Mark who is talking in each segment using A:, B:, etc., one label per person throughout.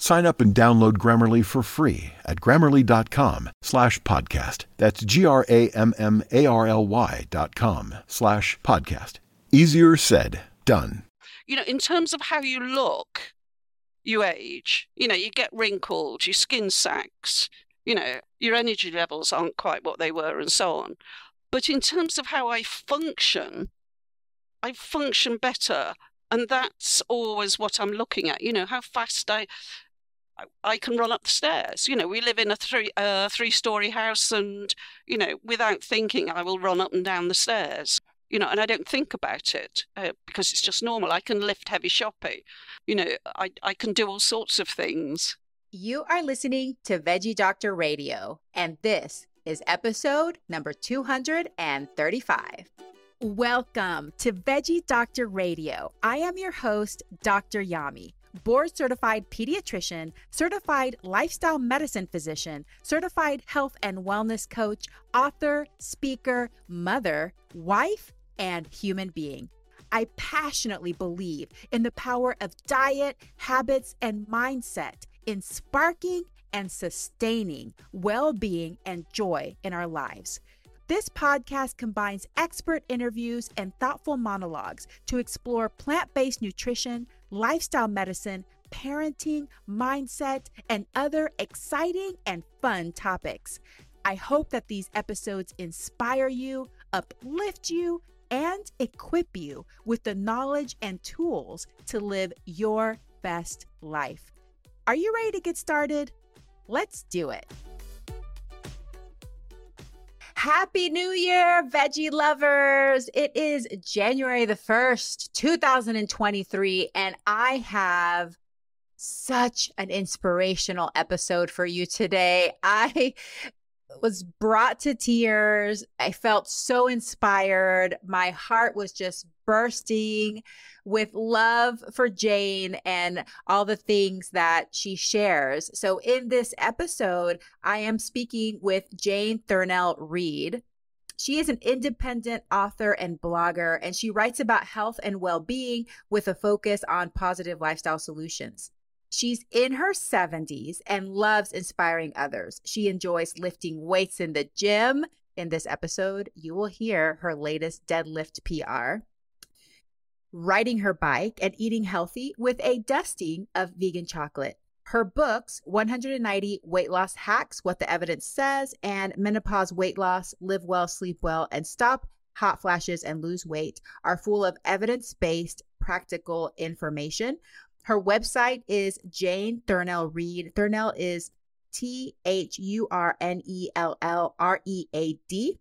A: Sign up and download Grammarly for free at grammarly.com slash podcast. That's G-R-A-M-M-A-R-L-Y dot com slash podcast. Easier said, done.
B: You know, in terms of how you look, you age. You know, you get wrinkled, your skin sags, you know, your energy levels aren't quite what they were and so on. But in terms of how I function, I function better. And that's always what I'm looking at. You know, how fast I I can run up the stairs. You know, we live in a three uh, three story house, and you know, without thinking, I will run up and down the stairs. You know, and I don't think about it uh, because it's just normal. I can lift heavy shopping. You know, I I can do all sorts of things.
C: You are listening to Veggie Doctor Radio, and this is episode number 235. Welcome to Veggie Doctor Radio. I am your host, Dr. Yami board certified pediatrician, certified lifestyle medicine physician, certified health and wellness coach, author, speaker, mother, wife, and human being. I passionately believe in the power of diet, habits, and mindset in sparking and sustaining well being and joy in our lives. This podcast combines expert interviews and thoughtful monologues to explore plant based nutrition lifestyle medicine, parenting, mindset, and other exciting and fun topics. I hope that these episodes inspire you, uplift you, and equip you with the knowledge and tools to live your best life. Are you ready to get started? Let's do it. Happy New Year, veggie lovers. It is January the 1st, 2023, and I have such an inspirational episode for you today. I was brought to tears. I felt so inspired. My heart was just bursting with love for Jane and all the things that she shares. So, in this episode, I am speaking with Jane Thurnell Read. She is an independent author and blogger, and she writes about health and well being with a focus on positive lifestyle solutions. She's in her 70s and loves inspiring others. She enjoys lifting weights in the gym. In this episode, you will hear her latest deadlift PR, riding her bike, and eating healthy with a dusting of vegan chocolate. Her books, 190 Weight Loss Hacks, What the Evidence Says, and Menopause Weight Loss, Live Well, Sleep Well, and Stop Hot Flashes and Lose Weight, are full of evidence based, practical information her website is Jane Thurnell Read. Thurnell is T H U R N E L L R E A D.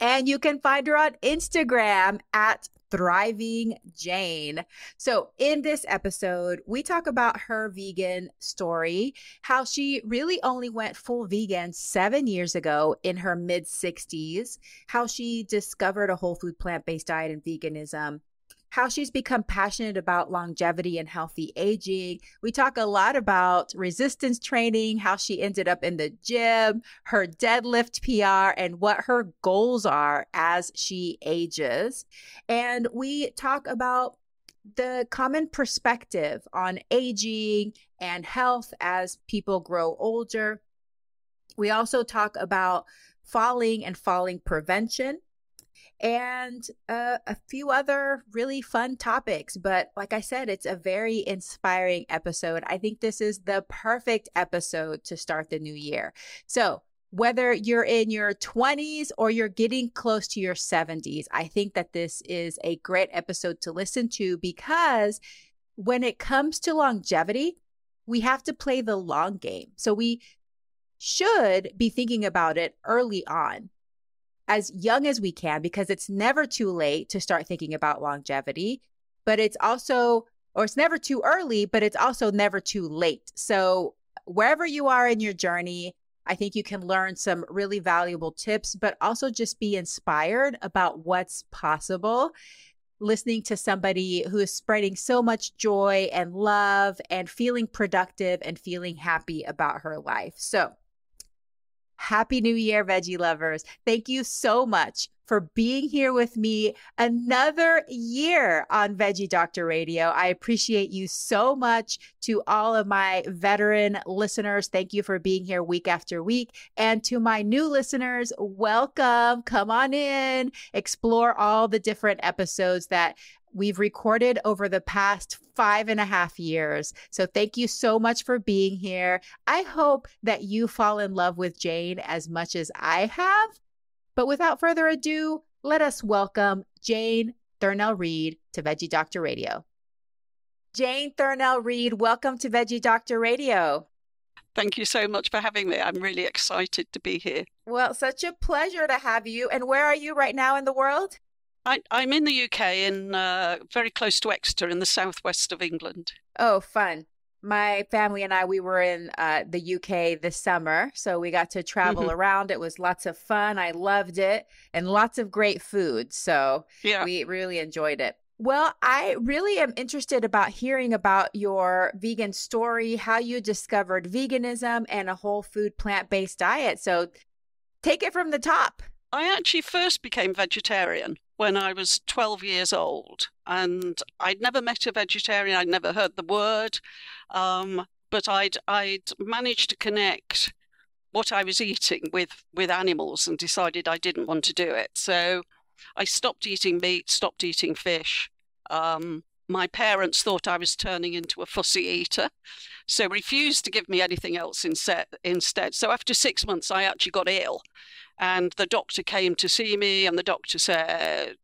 C: And you can find her on Instagram at Thriving Jane. So, in this episode, we talk about her vegan story, how she really only went full vegan seven years ago in her mid 60s, how she discovered a whole food plant based diet and veganism, how she's become passionate about longevity and healthy aging. We talk a lot about resistance training, how she ended up in the gym, her deadlift PR, and what her goals are as she ages. And we talk about the common perspective on aging and health as people grow older. We also talk about falling and falling prevention and uh, a few other really fun topics. But like I said, it's a very inspiring episode. I think this is the perfect episode to start the new year. So, whether you're in your 20s or you're getting close to your 70s, I think that this is a great episode to listen to because when it comes to longevity, we have to play the long game. So we should be thinking about it early on, as young as we can, because it's never too late to start thinking about longevity, but it's also, or it's never too early, but it's also never too late. So wherever you are in your journey, I think you can learn some really valuable tips, but also just be inspired about what's possible. Listening to somebody who is spreading so much joy and love and feeling productive and feeling happy about her life. So, Happy New Year, veggie lovers. Thank you so much for being here with me another year on Veggie Doctor Radio. I appreciate you so much to all of my veteran listeners. Thank you for being here week after week. And to my new listeners, welcome. Come on in, explore all the different episodes that we've recorded over the past five and a half years. So thank you so much for being here. I hope that you fall in love with Jane as much as I have. But without further ado, let us welcome Jane Thurnell Read to Veggie Doctor Radio. Jane Thurnell Read, welcome to Veggie Doctor Radio.
B: Thank you so much for having me. I'm really excited to be here.
C: Well, such a pleasure to have you. And where are you right now in the world?
B: I, am in the UK, in uh, very close to Exeter, in the southwest of England.
C: Oh, fun! My family and I, we were in uh, the UK this summer, so we got to travel mm-hmm. around. It was lots of fun. I loved it, and lots of great food. So yeah. we really enjoyed it. Well, I really am interested about hearing about your vegan story, how you discovered veganism and a whole food plant-based diet. So take it from the top.
B: I actually first became vegetarian when I was 12 years old. And I'd never met a vegetarian, I'd never heard the word, um, but I'd, I'd managed to connect what I was eating with, with animals and decided I didn't want to do it. So I stopped eating meat, stopped eating fish. Um, my parents thought I was turning into a fussy eater, so refused to give me anything else instead. So after six months, I actually got ill and the doctor came to see me, and the doctor said,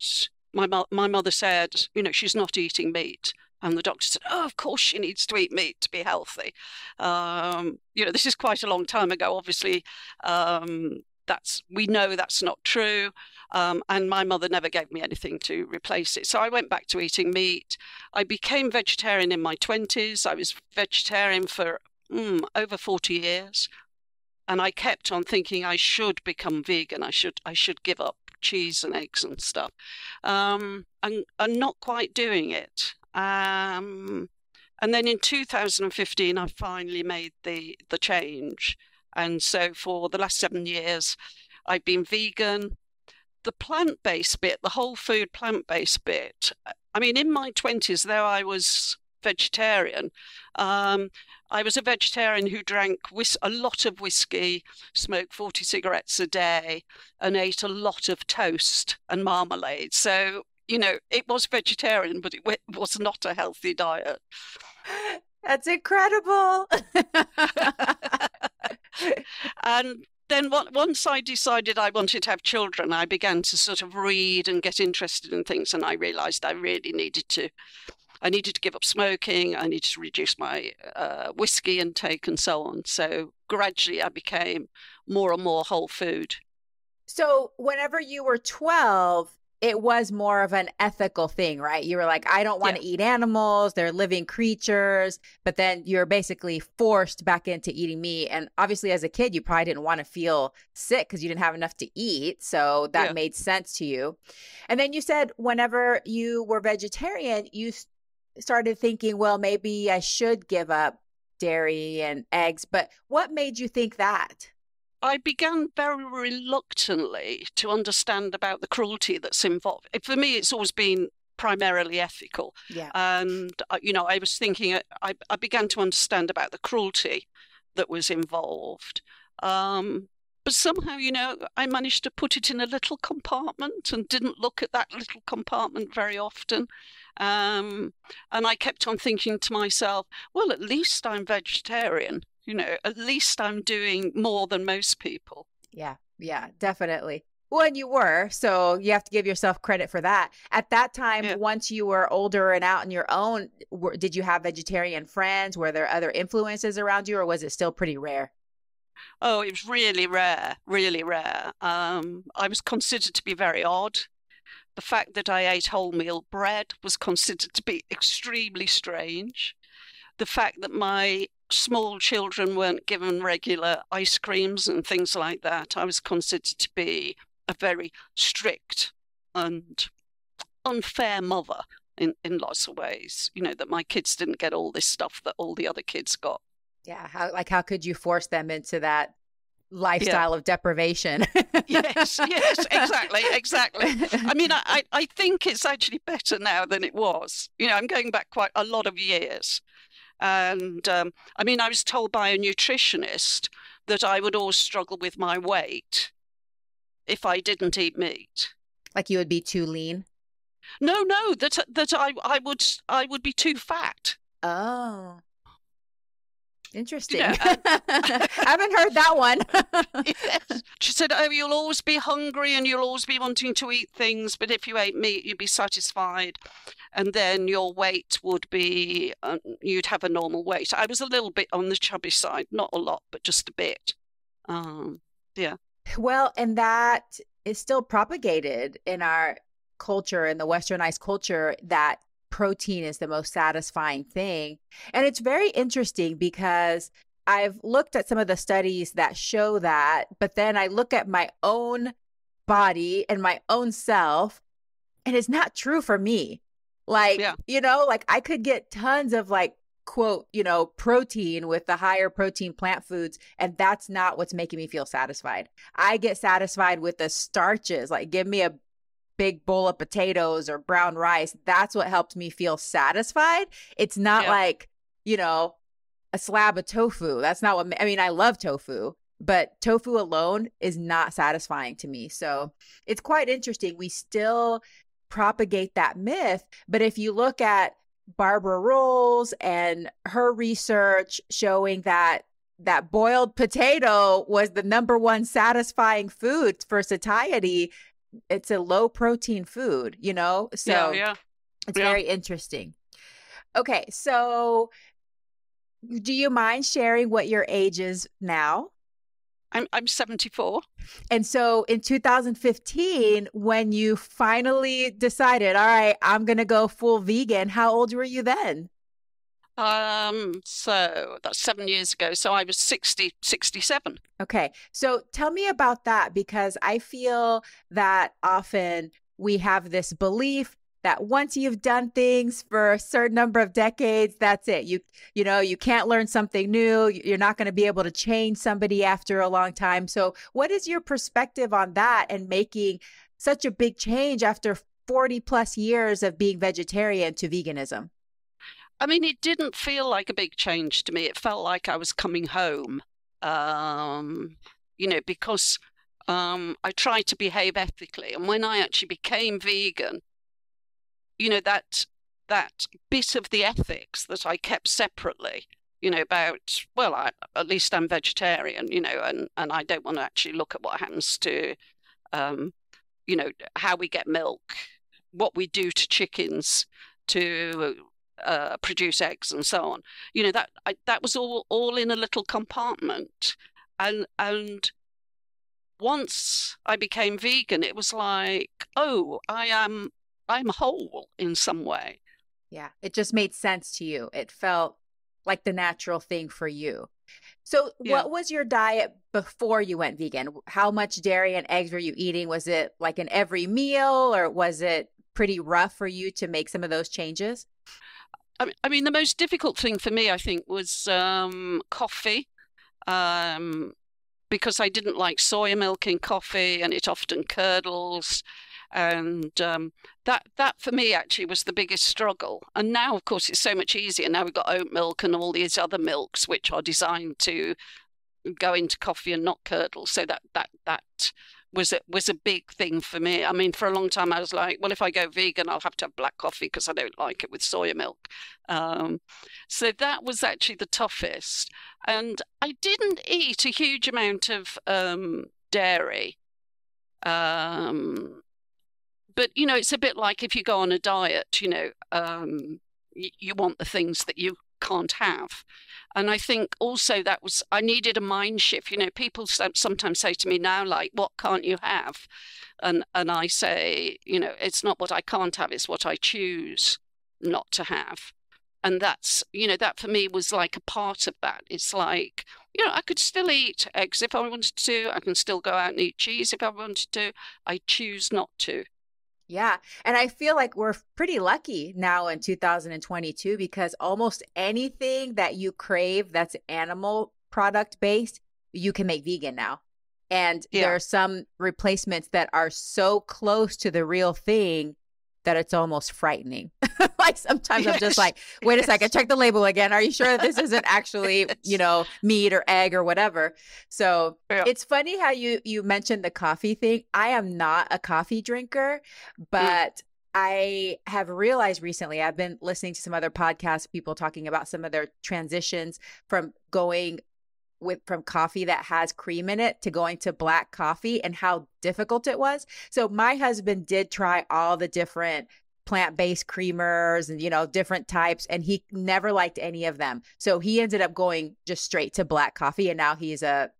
B: my, mo- my mother said, you know, she's not eating meat. And the doctor said, Oh, of course she needs to eat meat to be healthy. Um, you know, this is quite a long time ago. Obviously, um, that's we know that's not true. Um, and my mother never gave me anything to replace it. So I went back to eating meat. I became vegetarian in my 20s. I was vegetarian for mm, over 40 years and I kept on thinking I should become vegan. I should I should give up cheese and eggs and stuff, um, and and not quite doing it. Um, and then in 2015, I finally made the the change, and so for the last seven years, I've been vegan. The plant based bit, the whole food plant based bit. I mean, in my 20s, though I was vegetarian. Um, I was a vegetarian who drank whis- a lot of whiskey, smoked 40 cigarettes a day, and ate a lot of toast and marmalade. So, you know, it was vegetarian, but it was not a healthy diet.
C: That's incredible.
B: and then once I decided I wanted to have children, I began to sort of read and get interested in things, and I realized I really needed to I needed to give up smoking. I needed to reduce my uh, whiskey intake and so on. So gradually, I became more and more whole food.
C: So, whenever you were 12, it was more of an ethical thing, right? You were like, I don't want yeah. to eat animals, they're living creatures. But then you're basically forced back into eating meat. And obviously, as a kid, you probably didn't want to feel sick because you didn't have enough to eat. So that yeah. made sense to you. And then you said, whenever you were vegetarian, you started thinking, well, maybe I should give up dairy and eggs. But what made you think that?
B: I began very reluctantly to understand about the cruelty that's involved. For me, it's always been primarily ethical.
C: Yeah.
B: And, uh, you know, I was thinking, uh, I, I began to understand about the cruelty that was involved. Um, but somehow, you know, I managed to put it in a little compartment and didn't look at that little compartment very often. Um, and I kept on thinking to myself, well, at least I'm vegetarian. You know, at least I'm doing more than most people.
C: Yeah, yeah, definitely. When you were, so you have to give yourself credit for that. At that time,
B: Yeah.
C: once you were older and out on your own, were, did you have vegetarian friends? Were there other influences around you, or was it still pretty rare?
B: Oh, it was really rare, really rare. Um, I was considered to be very odd. The fact that I ate wholemeal bread was considered to be extremely strange. The fact that my small children weren't given regular ice creams and things like that, I was considered to be a very strict and unfair mother in, in lots of ways. You know, that my kids didn't get all this stuff that all the other kids got.
C: Yeah, how like how could you force them into that lifestyle of deprivation?
B: yes, yes, exactly, exactly. I mean, I, I think it's actually better now than it was. You know, I'm going back quite a lot of years. And um, I mean, I was told by a nutritionist that I would always struggle with my weight if I didn't eat meat.
C: like you would be too lean.
B: No, no, that that I, I would I would be too fat.
C: Oh. Interesting.
B: know,
C: I haven't heard that one.
B: Yes. She said, Oh, you'll always be hungry and you'll always be wanting to eat things, but if you ate meat, you'd be satisfied. And then your weight would be, um, you'd have a normal weight. I was a little bit on the chubby side, not a lot, but just a bit. Um, yeah.
C: Well, and that is still propagated in our culture, in the westernized culture, that protein is the most satisfying thing. And it's very interesting because I've looked at some of the studies that show that, but then I look at my own body and my own self, and it's not true for me. Like,
B: Yeah.
C: you know, like I could get tons of like, quote, you know, protein with the higher protein plant foods, and that's not what's making me feel satisfied. I get satisfied with the starches. Like, give me a big bowl of potatoes or brown rice. That's what helped me feel satisfied. It's not
B: Yeah.
C: like, you know, a slab of tofu. That's not what, I mean, I love tofu, but tofu alone is not satisfying to me. So it's quite interesting. We still propagate that myth. But if you look at Barbara Rolls and her research showing that that boiled potato was the number one satisfying food for satiety, it's a low protein food, you know? So
B: yeah, yeah.
C: it's
B: Yeah.
C: very interesting. Okay, so do you mind sharing what your age is now?
B: I'm, I'm 74.
C: And so in 2015, when you finally decided, all right, I'm going to go full vegan, how old were you then?
B: Um, so that's seven years ago. So I was 60, 67.
C: Okay. So tell me about that because I feel that often we have this belief that once you've done things for a certain number of decades, that's it. You you know, you can't learn something new. You're not going to be able to change somebody after a long time. So what is your perspective on that and making such a big change after 40 plus years of being vegetarian to veganism?
B: I mean, it didn't feel like a big change to me. It felt like I was coming home, um, you know, because um, I tried to behave ethically. And when I actually became vegan, you know, that that bit of the ethics that I kept separately, you know, about, well, I, at least I'm vegetarian, you know, and, and I don't want to actually look at what happens to, um, you know, how we get milk, what we do to chickens to uh, produce eggs and so on. You know that I, that was all all in a little compartment, and and once I became vegan, it was like, oh, I am I'm whole in some way.
C: Yeah, it just made sense to you. It felt like the natural thing for you. So,
B: Yeah.
C: what was your diet before you went vegan? How much dairy and eggs were you eating? Was it like in every meal or was it pretty rough for you to make some of those changes?
B: I mean, the most difficult thing for me, I think, was um, coffee, um, because I didn't like soy milk in coffee, and it often curdles. and um, that that for me actually was the biggest struggle. And now, of course, it's so much easier. Now we've got oat milk and all these other milks which are designed to go into coffee and not curdle. So that that that was a, was a big thing for me. I mean, for a long time, I was like, well, if I go vegan, I'll have to have black coffee because I don't like it with soya milk. Um, so that was actually the toughest. And I didn't eat a huge amount of um, dairy. Um, but you know, it's a bit like if you go on a diet. You know, um, you, you want the things that you can't have. And I think also that was, I needed a mind shift. You know, people sometimes say to me now, like, what can't you have? And, and I say, you know, it's not what I can't have, it's what I choose not to have. And that's, you know, that for me was like a part of that. It's like, you know, I could still eat eggs if I wanted to. I can still go out and eat cheese if I wanted to. I choose not to.
C: Yeah. And I feel like we're pretty lucky now in 2022 because almost anything that you crave that's animal product based, you can make vegan now. And yeah. there are some replacements that are so close to the real thing that it's almost frightening. like sometimes. I'm just like, wait a second, check the label again. Are you sure that this isn't actually, you know, meat or egg or whatever? So yeah. it's funny how you you mentioned the coffee thing. I am not a coffee drinker, mm. but mm. I have realized recently, I've been listening to some other podcasts, people talking about some of their transitions from going with from coffee that has cream in it to going to black coffee and how difficult it was. So my husband did try all the different plant-based creamers and you know different types and he never liked any of them. So he ended up going just straight to black coffee and now he's a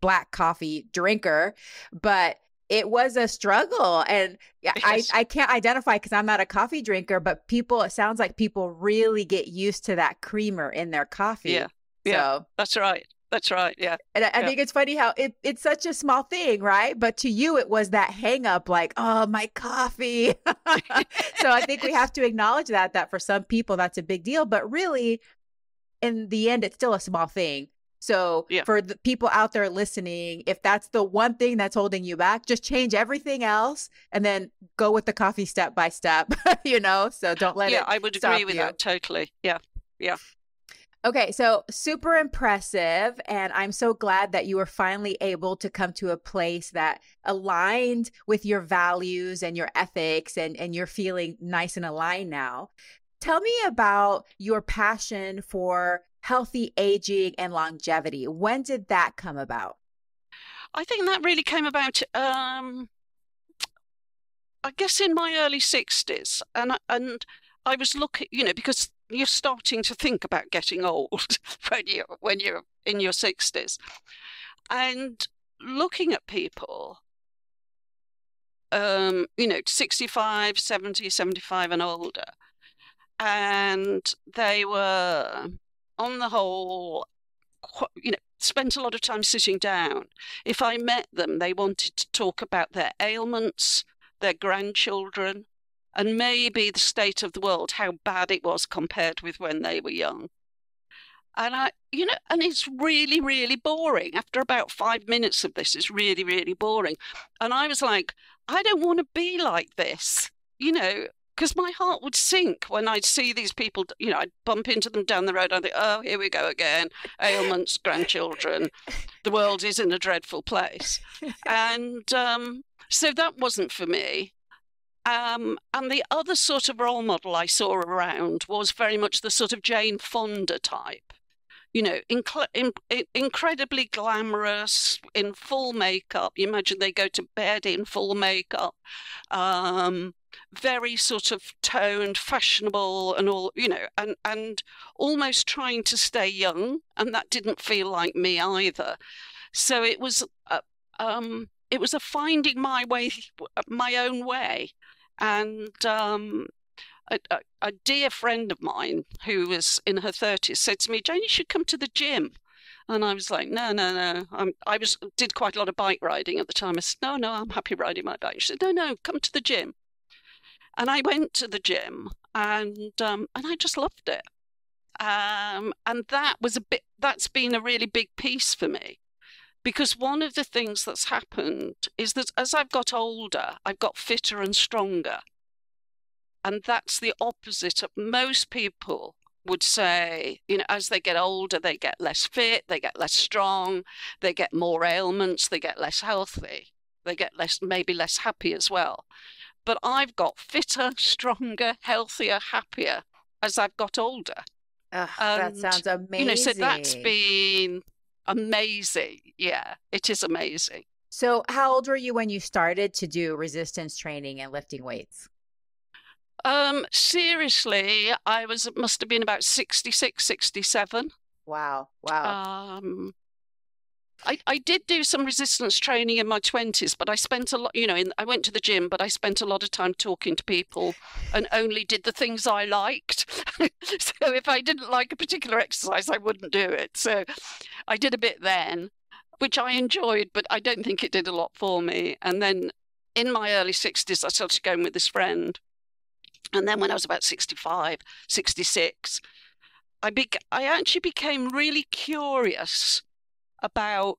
C: black coffee drinker, but it was a struggle and. I, I can't identify because i'm not a coffee drinker but people it sounds like people really get used to that creamer in their coffee
B: yeah yeah, so, that's right. That's right. Yeah.
C: And I,
B: I
C: yeah. think it's funny how it, it's such a small thing, right? But to you, it was that hang up like, oh, my coffee. so I think we have to acknowledge that, that for some people, that's a big deal. But really, in the end, it's still a small thing. So yeah. for the people out there listening, if that's the one thing that's holding you back, just change everything else and then go with the coffee step by step, you know? So don't let
B: yeah,
C: it.
B: Yeah, I would agree with you. that totally. Yeah. Yeah.
C: Okay, so super impressive. And I'm so glad that you were finally able to come to a place that aligned with your values and your ethics and, and you're feeling nice and aligned now. Tell me about your passion for healthy aging and longevity. When did that come about?
B: I think that really came about, um, I guess, in my early 60s. And, and I was looking, you know, because you're starting to think about getting old when you when you're in your 60s and looking at people um, you know 65 70 75 and older and they were on the whole you know spent a lot of time sitting down. If i met them they wanted to talk about their ailments their grandchildren and maybe the state of the world, how bad it was compared with when they were young. And I, you know, and it's really, really boring. After about five minutes of this, it's really, really boring. And I was like, I don't want to be like this, you know, because my heart would sink when I'd see these people, you know, I'd bump into them down the road. I'd think, oh, here we go again. Ailments, grandchildren. The world is in a dreadful place. And um, so that wasn't for me. Um, and the other sort of role model I saw around was very much the sort of Jane Fonda type. You know, inc- in- incredibly glamorous, in full makeup. You imagine they go to bed in full makeup, um, very sort of toned, fashionable, and all, you know, and, and almost trying to stay young. And that didn't feel like me either. So it was, uh, um, it was a finding my way, my own way. And um, a, a, a, dear friend of mine who was in her 30s said to me, Jane, you should come to the gym. And I was like, no, no, no. I'm, I was did quite a lot of bike riding at the time. I said, no, no, I'm happy riding my bike. She said, no, no, come to the gym. And I went to the gym, and um, and I just loved it. Um, and that was a bit. That's been a really big piece for me Because one of the things that's happened is that as I've got older, I've got fitter and stronger. And that's the opposite of most people would say, you know, as they get older, they get less fit, they get less strong, they get more ailments, they get less healthy, they get less, maybe less happy as well. But I've got fitter, stronger, healthier, happier as I've got older.
C: Ugh, that sounds amazing.
B: You know, so that's been amazing. Yeah, it is amazing.
C: So, how old were you when you started to do resistance training and lifting weights?
B: Um, seriously, I was must have been about 66, 67.
C: Wow. Wow.
B: Um, I, I did do some resistance training in my 20s, but I spent a lot, you know, in, I went to the gym, but I spent a lot of time talking to people and only did the things I liked. so if I didn't like a particular exercise, I wouldn't do it. So I did a bit then, which I enjoyed, but I don't think it did a lot for me. And then in my early 60s, I started going with this friend. And then when I was about 65, 66, I, be- I actually became really curious about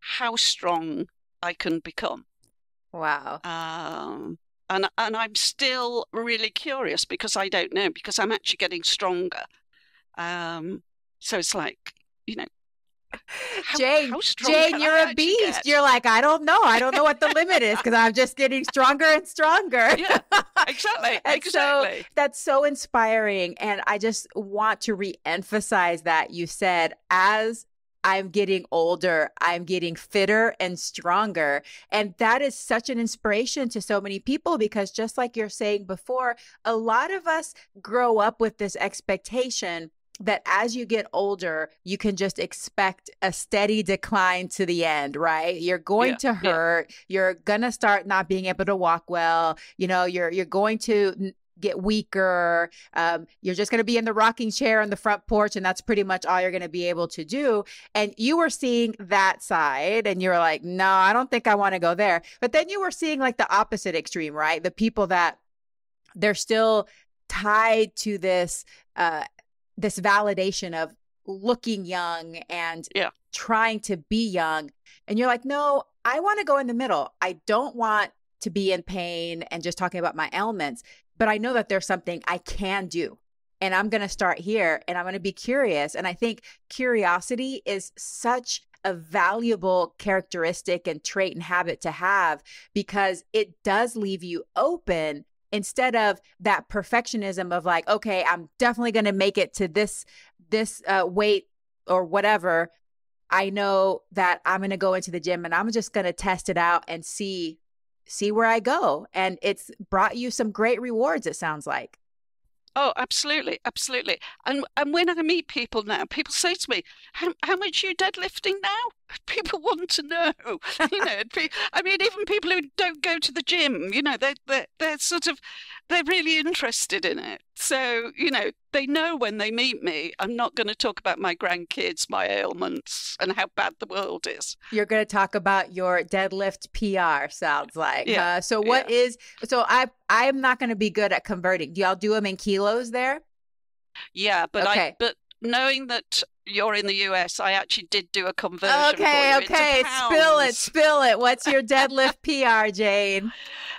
B: how strong I can become.
C: Wow.
B: Um, and and I'm still really curious because I don't know because I'm actually getting stronger. Um, so it's like you know.
C: How, Jane, how Jane, you're I a beast. Get? You're like, I don't know. I don't know what the limit is because I'm just getting stronger and stronger.
B: Yeah, exactly. and exactly.
C: So that's so inspiring. And I just want to re-emphasize that you said as I'm getting older, I'm getting fitter and stronger. And that is such an inspiration to so many people because, just like you're saying before, a lot of us grow up with this expectation that as you get older, you can just expect a steady decline to the end, right? You're going yeah, to hurt. Yeah. You're gonna start not being able to walk well. You know, you're you're going to get weaker. Um, you're just going to be in the rocking chair on the front porch, and that's pretty much all you're going to be able to do. And you were seeing that side, and you're like, no, I don't think I want to go there. But then you were seeing like the opposite extreme, right? The people that they're still tied to this uh, this validation of looking young and
B: yeah.
C: trying to be young. And you're like, no, I want to go in the middle. I don't want to be in pain and just talking about my ailments but I know that there's something I can do. And I'm going to start here and I'm going to be curious. And I think curiosity is such a valuable characteristic and trait and habit to have because it does leave you open instead of that perfectionism of like okay i'm definitely going to make it to this this uh, weight or whatever i know that i'm going to go into the gym and i'm just going to test it out and see see where I go. And it's brought you some great rewards, it sounds like.
B: Oh, absolutely, absolutely. And and when I meet people now, people say to me, "How how much are you deadlifting now?" People want to know. You know, I mean, even people who don't go to the gym, you know, they they they're sort of they're really interested in it. So you know, they know when they meet me, I'm not going to talk about my grandkids, my ailments, and how bad the world is.
C: You're going to talk about your deadlift PR. Sounds like. Yeah. Uh, so what yeah. is? So I I'm not going to be good at converting. Do y'all do them in kilos there?
B: Yeah, but okay. I but knowing that you're in the US, I actually did do a conversion.
C: Okay, okay, spill it, spill it. What's your deadlift PR, Jane?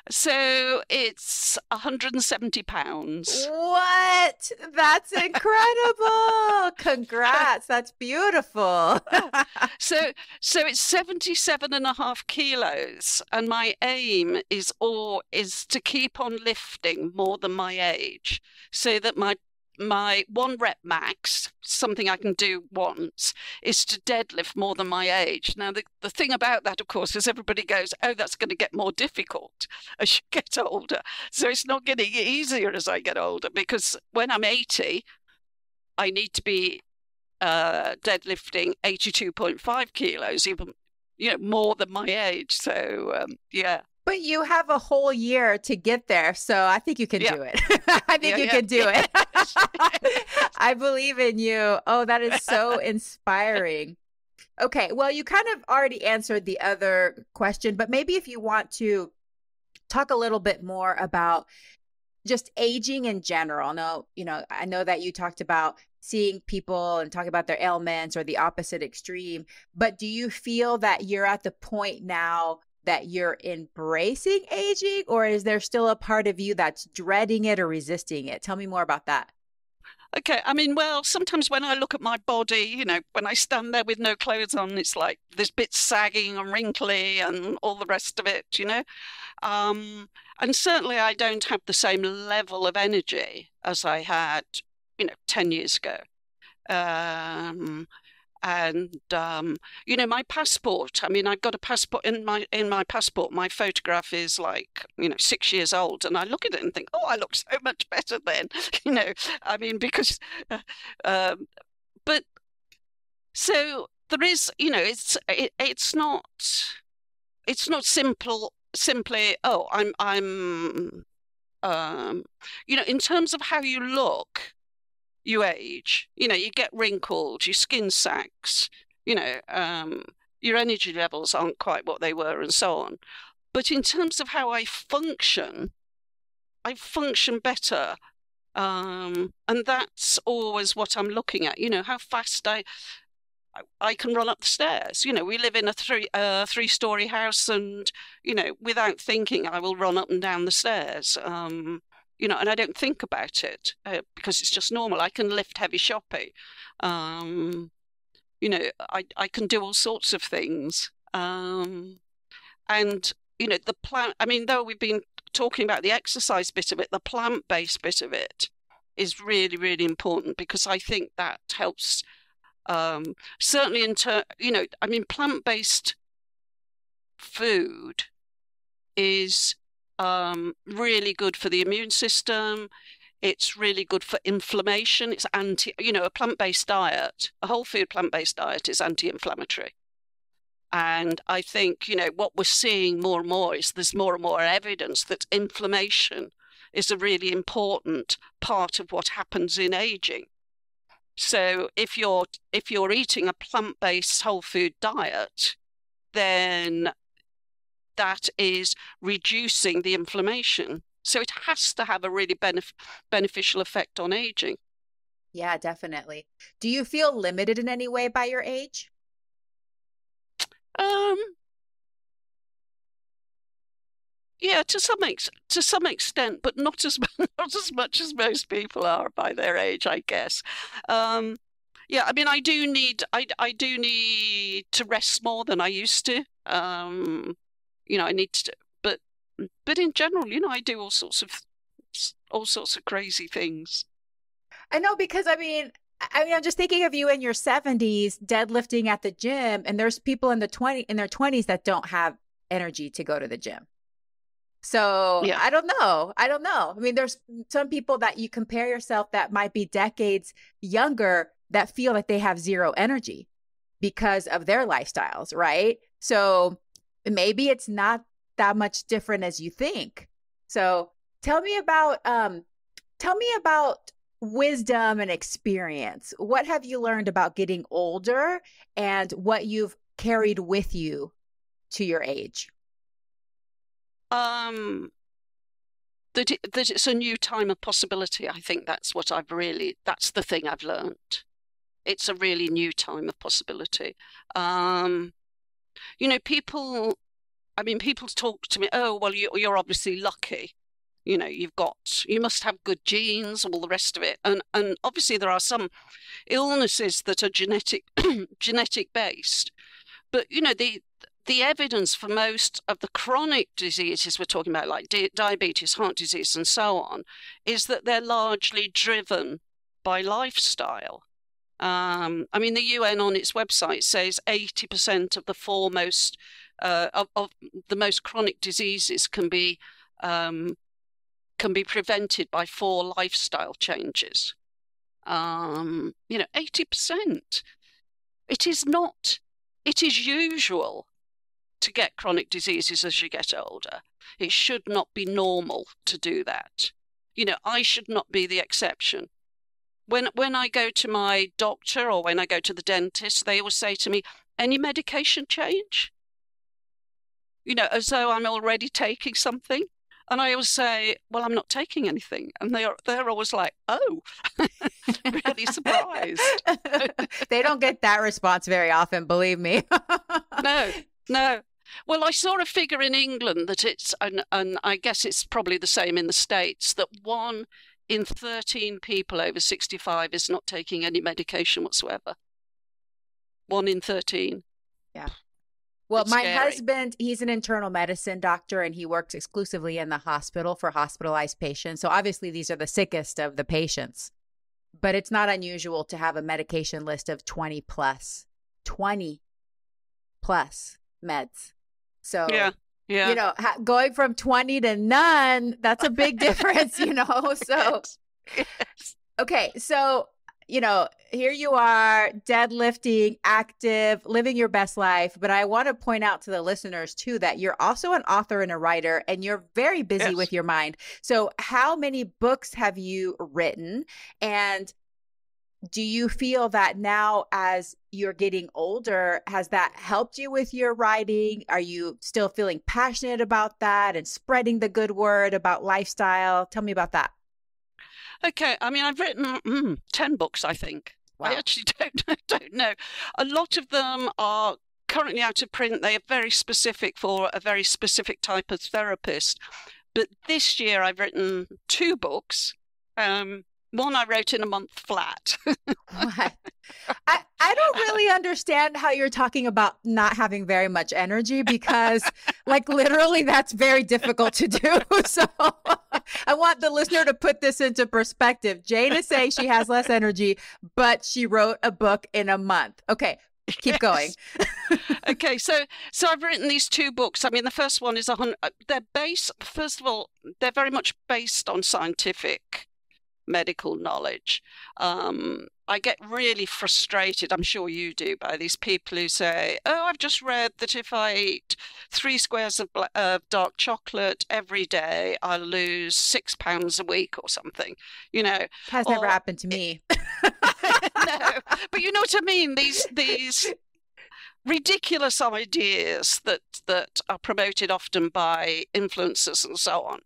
B: So it's 170 pounds.
C: What? That's incredible. Congrats. That's beautiful.
B: so so it's 77 and a half kilos. And my aim is or is to keep on lifting more than my age so that my my one rep max, something I can do once, is to deadlift more than my age. Now, the, the thing about that, of course, is everybody goes, oh, that's going to get more difficult as you get older. So it's not getting easier as I get older because when I'm 80, I need to be uh, deadlifting 82.5 kilos, even you know more than my age. So um, yeah.
C: But you have a whole year to get there. So I think you can yeah. do it. I think yeah, you yeah. can do it. I believe in you. Oh, that is so inspiring. Okay. Well, you kind of already answered the other question, but maybe if you want to talk a little bit more about just aging in general. No, you know, I know that you talked about seeing people and talking about their ailments or the opposite extreme, but do you feel that you're at the point now that you're embracing aging or is there still a part of you that's dreading it or resisting it? Tell me more about that.
B: Okay, I mean, well, sometimes when I look at my body, you know, when I stand there with no clothes on, it's like there's bits sagging and wrinkly and all the rest of it, you know. Um, and certainly I don't have the same level of energy as I had, you know, 10 years ago. Um, and um, you know my passport i mean i've got a passport in my in my passport my photograph is like you know six years old and i look at it and think oh i look so much better then you know i mean because uh, um, but so there is you know it's it, it's not it's not simple simply oh i'm i'm um you know in terms of how you look you age. You know, you get wrinkled, your skin sags, you know, um, your energy levels aren't quite what they were, and so on. But in terms of how I function, I function better. Um, and that's always what I'm looking at. You know, how fast I I can run up the stairs. You know, we live in a three uh, three story house, and you know, without thinking, I will run up and down the stairs. Um, you know, and I don't think about it uh, because it's just normal. I can lift heavy shopping. Um, you know, I, I can do all sorts of things. Um, and, you know, the plant, I mean, though we've been talking about the exercise bit of it, the plant based bit of it is really, really important because I think that helps. Um, certainly, in ter- you know, I mean, plant based food is um, really good for the immune system. It's really good for inflammation. It's anti, you know, a plant based diet, a whole food plant based diet is anti inflammatory. And I think, you know, what we're seeing more and more is there's more and more evidence that inflammation is a really important part of what happens in aging. So if you're if you're eating a plant-based whole food diet, then that is reducing the inflammation. So it has to have a really benef- beneficial effect on aging.
C: Yeah, definitely. Do you feel limited in any way by your age?
B: Um, yeah, to some ex- to some extent, but not as not as much as most people are by their age, I guess. Um, yeah, I mean, I do need I I do need to rest more than I used to. Um, you know, I need to, but but in general, you know, I do all sorts of all sorts of crazy things.
C: I know because I mean, I mean, I'm just thinking of you in your 70s deadlifting at the gym, and there's people in the 20 in their 20s that don't have energy to go to the gym. So yeah. I don't know. I don't know. I mean, there's some people that you compare yourself that might be decades younger that feel like they have zero energy because of their lifestyles, right? So maybe it's not that much different as you think. So tell me about um tell me about wisdom and experience. What have you learned about getting older and what you've carried with you to your age?
B: Um that, it, that it's a new time of possibility. I think that's what I've really, that's the thing I've learned. It's a really new time of possibility. Um, you know, people, I mean, people talk to me, oh, well, you, you're obviously lucky. You know, you've got, you must have good genes, all the rest of it. And, and obviously, there are some illnesses that are genetic, genetic based. But, you know, the, the evidence for most of the chronic diseases we're talking about, like di- diabetes, heart disease, and so on, is that they're largely driven by lifestyle. Um, I mean, the UN on its website says 80% of the foremost uh, of, of, the most chronic diseases can be um, can be prevented by four lifestyle changes. Um, you know, 80%. It is not. It is usual to get chronic diseases as you get older. It should not be normal to do that. You know, I should not be the exception when when I go to my doctor or when I go to the dentist, they always say to me, "Any medication change?" You know, as though I'm already taking something. And I always say, "Well, I'm not taking anything," and they are they're always like, "Oh, really surprised."
C: they don't get that response very often, believe me.
B: no, no. Well, I saw a figure in England that it's, and, and I guess it's probably the same in the States, that one in 13 people over 65 is not taking any medication whatsoever. One in 13.
C: Yeah. Well,
B: It's
C: my
B: scary.
C: husband, he's an internal medicine doctor and he works exclusively in the hospital for hospitalized patients. So obviously, these are the sickest of the patients. But it's not unusual to have a medication list of 20 plus, 20 plus meds. So,
B: Yeah, yeah.
C: you know, ha- going from 20 to none, that's a big difference, you know? So, Okay, so you know, here you are, deadlifting, active, living your best life. But I want to point out to the listeners too that you're also an author and a writer, and you're very busy
B: Yes.
C: with your mind. So, how many books have you written? And do you feel that now, as you're getting older, has that helped you with your writing? Are you still feeling passionate about that and spreading the good word about lifestyle? Tell me about that.
B: Okay, I mean, I've written mm, 10 books, I think. wow. I actually don't, don't know. A lot of them are currently out of print. They are very specific for a very specific type of therapist. But this year I've written two books. Um, one I wrote in a month flat.
C: I, I don't really understand how you're talking about not having very much energy because, like, literally, that's very difficult to do. So, I want the listener to put this into perspective. Jane is saying she has less energy, but she wrote a book in a month. Okay, keep going.
B: okay, so so I've written these two books. I mean, the first one is a hundred. uh, They're based. First of all, they're very much based on scientific medical knowledge. Um, I get really frustrated. I'm sure you do by these people who say, "Oh, I've just read that if I eat three squares of bla- of dark chocolate every day, I'll lose six pounds a week or something." You know,
C: Has never happened to me.
B: no, but you know what I mean. These these ridiculous ideas that that are promoted often by influencers and so on.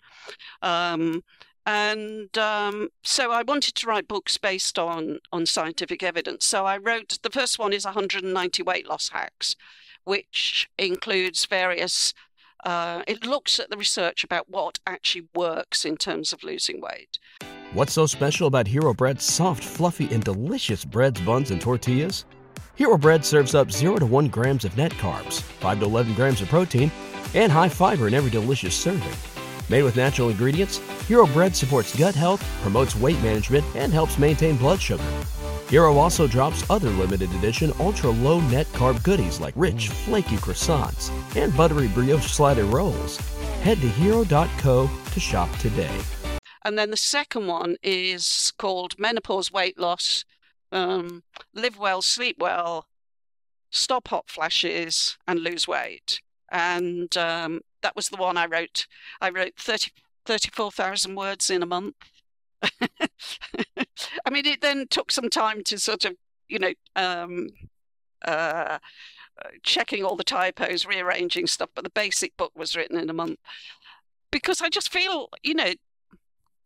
B: Um, and um, so I wanted to write books based on on scientific evidence. So I wrote the first one is 190 weight loss hacks, which includes various. Uh, it looks at the research about what actually works in terms of losing weight.
D: What's so special about Hero Bread's soft, fluffy, and delicious breads, buns, and tortillas? Hero Bread serves up 0 to 1 grams of net carbs, 5 to 11 grams of protein, and high fiber in every delicious serving. Made with natural ingredients, Hero Bread supports gut health, promotes weight management, and helps maintain blood sugar. Hero also drops other limited edition ultra low net carb goodies like rich, flaky croissants and buttery brioche slider rolls. Head to hero.co to shop today.
B: And then the second one is called Menopause Weight Loss um, Live Well, Sleep Well, Stop Hot Flashes, and Lose Weight. And um, that was the one I wrote. I wrote 30, 34,000 words in a month. I mean, it then took some time to sort of, you know, um, uh, checking all the typos, rearranging stuff, but the basic book was written in a month. Because I just feel, you know,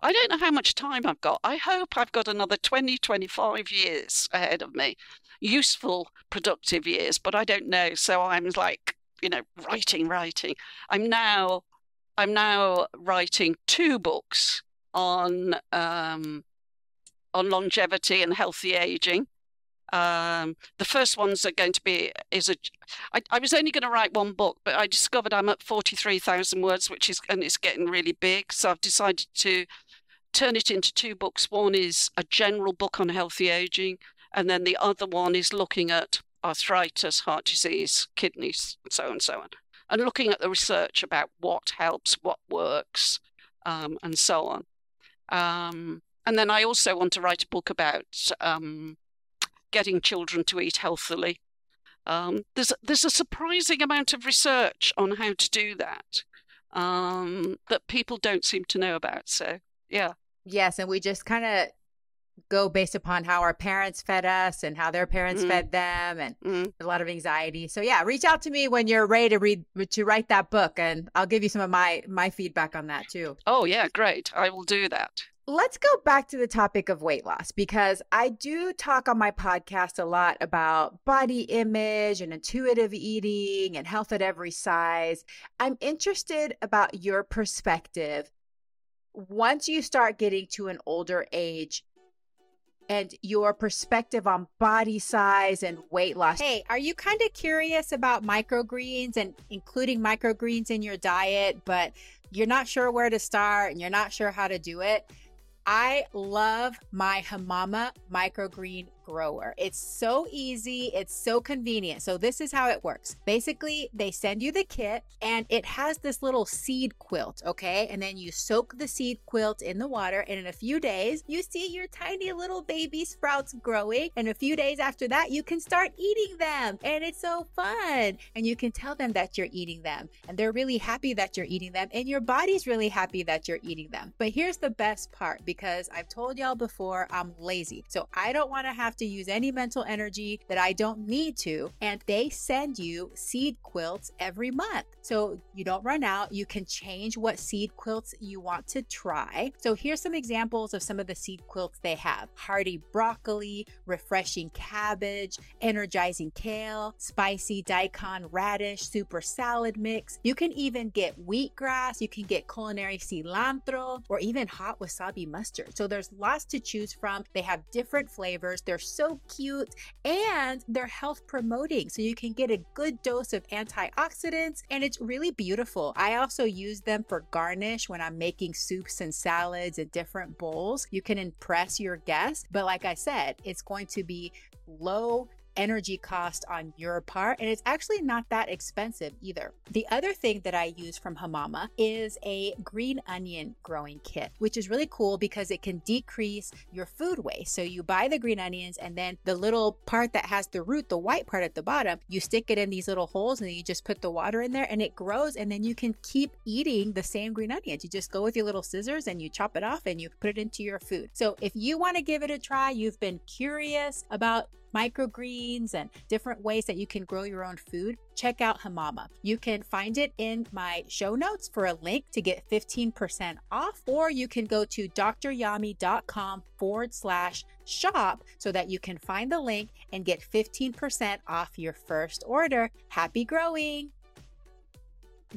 B: I don't know how much time I've got. I hope I've got another 20, 25 years ahead of me. Useful, productive years, but I don't know. So I'm like, you know, writing, writing. I'm now I'm now writing two books on um on longevity and healthy aging. Um, the first ones are going to be is a. I, I was only going to write one book, but I discovered I'm at forty three thousand words, which is and it's getting really big. So I've decided to turn it into two books. One is a general book on healthy aging, and then the other one is looking at arthritis, heart disease, kidneys, so on and so on, and looking at the research about what helps, what works, um, and so on. Um, and then I also want to write a book about um, getting children to eat healthily. Um, there's there's a surprising amount of research on how to do that um, that people don't seem to know about. So yeah,
C: Yes, and we just kind of go based upon how our parents fed us and how their parents
B: Mm.
C: fed them and
B: Mm.
C: a lot of anxiety. So yeah, reach out to me when you're ready to read to write that book and I'll give you some of my my feedback on that too.
B: Oh, yeah, great. I will do that.
C: Let's go back to the topic of weight loss because I do talk on my podcast a lot about body image and intuitive eating and health at every size. I'm interested about your perspective once you start getting to an older age and your perspective on body size and weight loss. Hey, are you kind of curious about microgreens and including microgreens in your diet, but you're not sure where to start and you're not sure how to do it? I love my Hamama microgreen grower. It's so easy, it's so convenient. So, this is how it works. Basically, they send you the kit and it has this little seed quilt, okay? And then you soak the seed quilt in the water, and in a few days, you see your tiny little baby sprouts growing. And a few days after that, you can start eating them, and it's so fun. And you can tell them that you're eating them, and they're really happy that you're eating them, and your body's really happy that you're eating them. But here's the best part because I've told y'all before, I'm lazy. So I don't want to have to use any mental energy that I don't need to. And they send you seed quilts every month. So you don't run out. You can change what seed quilts you want to try. So here's some examples of some of the seed quilts they have hearty broccoli, refreshing cabbage, energizing kale, spicy daikon radish, super salad mix. You can even get wheatgrass, you can get culinary cilantro, or even hot wasabi mustard. So there's lots to choose from. They have different flavors. They're so cute and they're health promoting. So you can get a good dose of antioxidants and it's really beautiful. I also use them for garnish when I'm making soups and salads and different bowls. You can impress your guests, but like I said, it's going to be low energy cost on your part and it's actually not that expensive either. The other thing that I use from Hamama is a green onion growing kit, which is really cool because it can decrease your food waste. So you buy the green onions and then the little part that has the root, the white part at the bottom, you stick it in these little holes and you just put the water in there and it grows and then you can keep eating the same green onions. You just go with your little scissors and you chop it off and you put it into your food. So if you want to give it a try, you've been curious about microgreens and different ways that you can grow your own food, check out Hamama. You can find it in my show notes for a link to get 15% off, or you can go to doctoryami.com forward slash shop so that you can find the link and get 15% off your first order. Happy growing!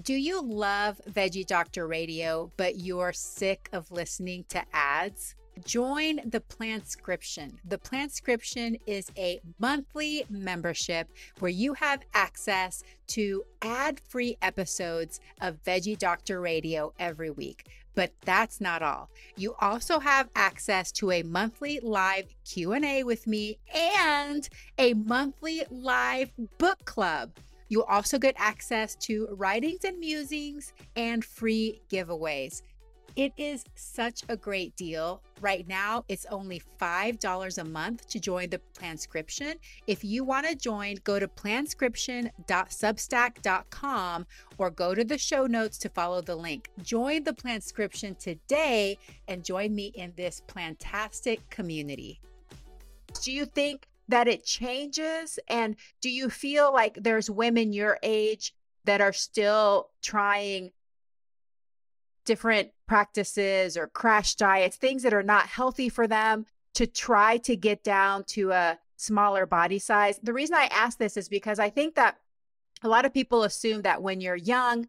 C: Do you love Veggie Doctor Radio, but you're sick of listening to ads? Join the Plantscription. The Plantscription is a monthly membership where you have access to ad free episodes of Veggie Doctor Radio every week. But that's not all. You also have access to a monthly live Q&A with me and a monthly live book club. You'll also get access to writings and musings and free giveaways. It is such a great deal. Right now, it's only $5 a month to join the Plantscription. If you want to join, go to plantscription.substack.com or go to the show notes to follow the link. Join the Plantscription today and join me in this plantastic community. Do you think that it changes? And do you feel like there's women your age that are still trying different practices or crash diets, things that are not healthy for them to try to get down to a smaller body size. The reason I ask this is because I think that a lot of people assume that when you're young,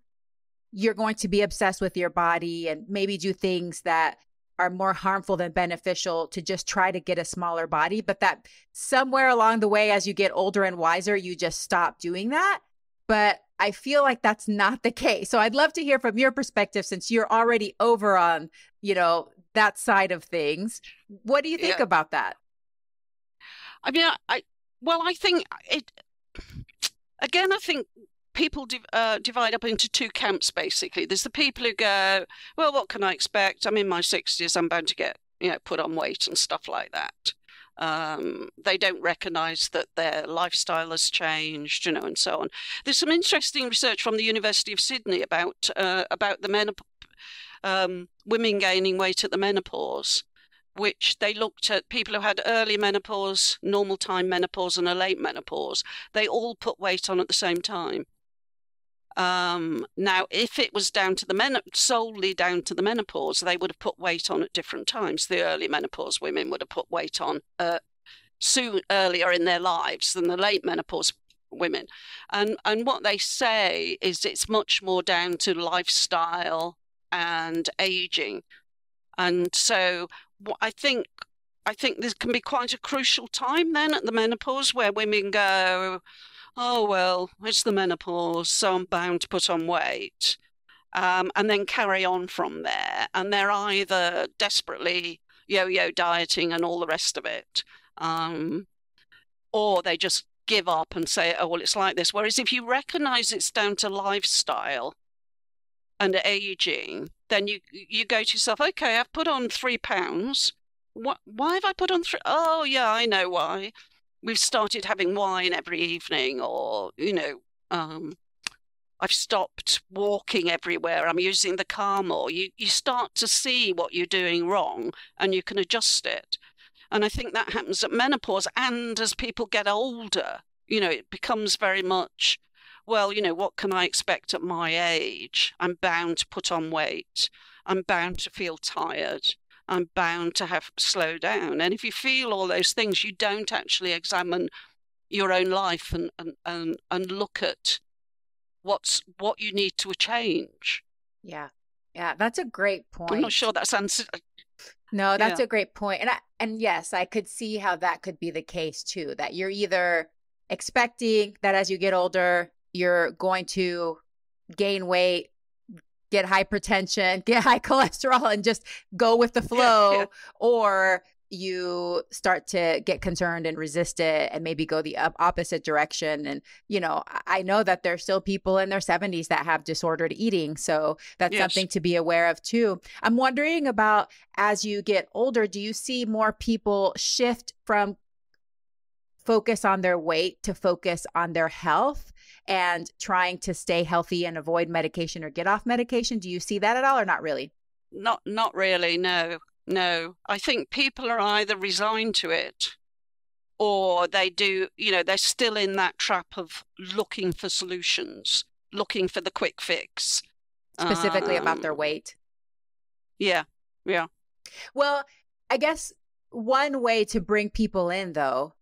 C: you're going to be obsessed with your body and maybe do things that are more harmful than beneficial to just try to get a smaller body, but that somewhere along the way, as you get older and wiser, you just stop doing that. But I feel like that's not the case. So I'd love to hear from your perspective since you're already over on, you know, that side of things. What do you think
B: Yeah.
C: about that?
B: I mean, I, well, I think it. Again, I think people uh, divide up into two camps. Basically, there's the people who go, "Well, what can I expect? I'm in my sixties. I'm bound to get, you know, put on weight and stuff like that." Um, they don't recognise that their lifestyle has changed, you know, and so on. There's some interesting research from the University of Sydney about uh, about the menop- um, women gaining weight at the menopause. which they looked at people who had early menopause, normal time menopause, and a late menopause. They all put weight on at the same time. Um, now, if it was down to the men solely down to the menopause, they would have put weight on at different times. The early menopause women would have put weight on uh, soon earlier in their lives than the late menopause women. And and what they say is it's much more down to lifestyle and aging. And so I think I think this can be quite a crucial time then at the menopause where women go, oh, well, it's the menopause, so I'm bound to put on weight. Um, and then carry on from there. And they're either desperately yo yo dieting and all the rest of it, um, or they just give up and say, oh, well, it's like this. Whereas if you recognize it's down to lifestyle and aging, then you you go to yourself, okay, I've put on three pounds. What, why have I put on three? Oh, yeah, I know why we've started having wine every evening, or, you know, um, I've stopped walking everywhere. I'm using the car more. You, you start to see what you're doing wrong and you can adjust it. And I think that happens at menopause and as people get older, you know, it becomes very much, well, you know, what can I expect at my age? I'm bound to put on weight. I'm bound to feel tired. I'm bound to have slow down. And if you feel all those things, you don't actually examine your own life and, and, and, and look at what's what you need to change.
C: Yeah. Yeah, that's a great point.
B: I'm not sure that's answered.
C: No, that's yeah. a great point. And I, and yes, I could see how that could be the case too. That you're either expecting that as you get older, you're going to gain weight get hypertension, get high cholesterol, and just go with the flow, yeah, yeah. or you start to get concerned and resist it and maybe go the opposite direction and you know i know that there's still people in their 70s that have disordered eating so that's yes. something to be aware of too i'm wondering about as you get older do you see more people shift from focus on their weight to focus on their health and trying to stay healthy and avoid medication or get off medication. Do you see that at all or not really?
B: Not not really, no. No. I think people are either resigned to it or they do, you know, they're still in that trap of looking for solutions, looking for the quick fix.
C: Specifically um, about their weight.
B: Yeah. Yeah.
C: Well, I guess one way to bring people in though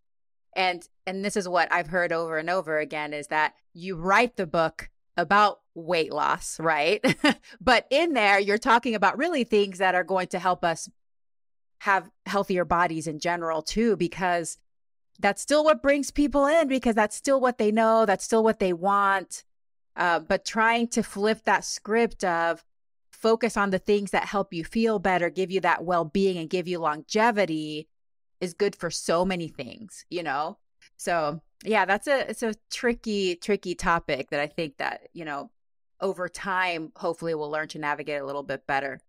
C: and and this is what I've heard over and over again is that you write the book about weight loss, right? but in there you're talking about really things that are going to help us have healthier bodies in general too because that's still what brings people in because that's still what they know, that's still what they want. Uh, but trying to flip that script of focus on the things that help you feel better, give you that well being, and give you longevity is good for so many things, you know? So yeah, that's a it's a tricky, tricky topic that I think that, you know, over time, hopefully we'll learn to navigate a little bit better.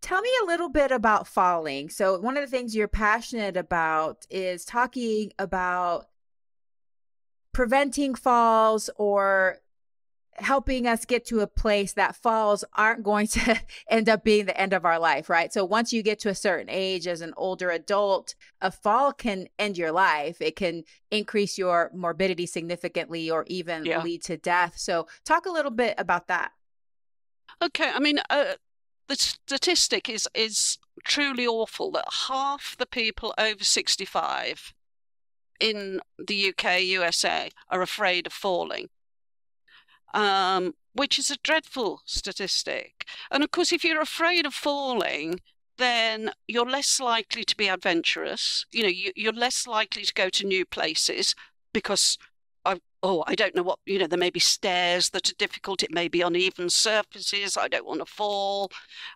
C: Tell me a little bit about falling. So one of the things you're passionate about is talking about preventing falls or helping us get to a place that falls aren't going to end up being the end of our life, right? So once you get to a certain age as an older adult, a fall can end your life. It can increase your morbidity significantly or even yeah. lead to death. So talk a little bit about that.
B: Okay, I mean, uh, the statistic is is truly awful that half the people over 65 in the UK, USA are afraid of falling um, which is a dreadful statistic. And of course, if you're afraid of falling, then you're less likely to be adventurous. You know, you, are less likely to go to new places because, I, oh, I don't know what, you know, there may be stairs that are difficult. It may be uneven surfaces. I don't want to fall.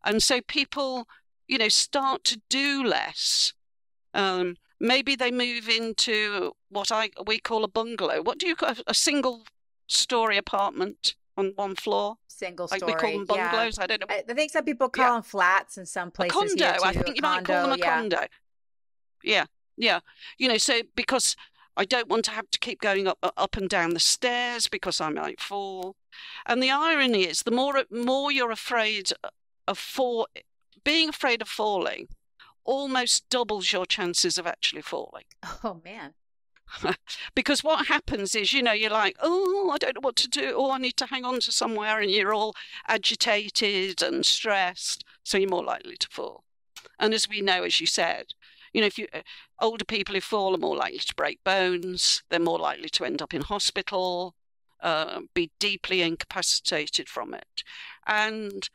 B: And so people, you know, start to do less. Um, maybe they move into what I we call a bungalow. What do you call a single story apartment on one floor.
C: Single story.
B: Like we call them bungalows. Yeah. I don't know.
C: I think some people call yeah. them flats in some places.
B: A condo. I think you might call them a yeah. condo. Yeah, yeah. You know, so because I don't want to have to keep going up up and down the stairs because I might fall. And the irony is, the more more you're afraid of fall, being afraid of falling, almost doubles your chances of actually falling.
C: Oh, man.
B: because what happens is, you know, you're like, oh, I don't know what to do. Oh, I need to hang on to somewhere. And you're all agitated and stressed. So you're more likely to fall. And as we know, as you said, you know, if you uh, older people who fall are more likely to break bones, they're more likely to end up in hospital, uh, be deeply incapacitated from it. And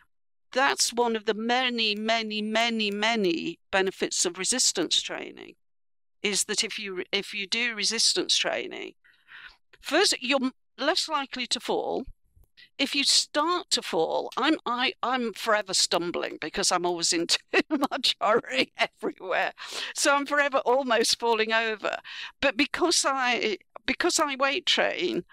B: that's one of the many, many, many, many benefits of resistance training is that if you if you do resistance training, first you're less likely to fall. If you start to fall, I'm I I'm forever stumbling because I'm always in too much hurry everywhere, so I'm forever almost falling over. But because I because I weight train,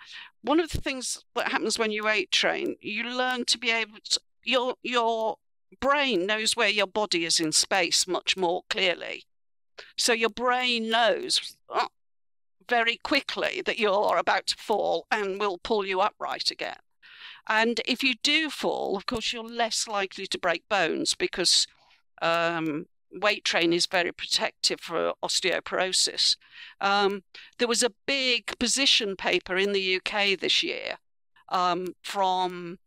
B: one of the things that happens when you weight train, you learn to be able to your your brain knows where your body is in space much more clearly. So your brain knows uh, very quickly that you're about to fall and will pull you upright again. And if you do fall, of course, you're less likely to break bones because um, weight training is very protective for osteoporosis. Um, there was a big position paper in the UK this year um, from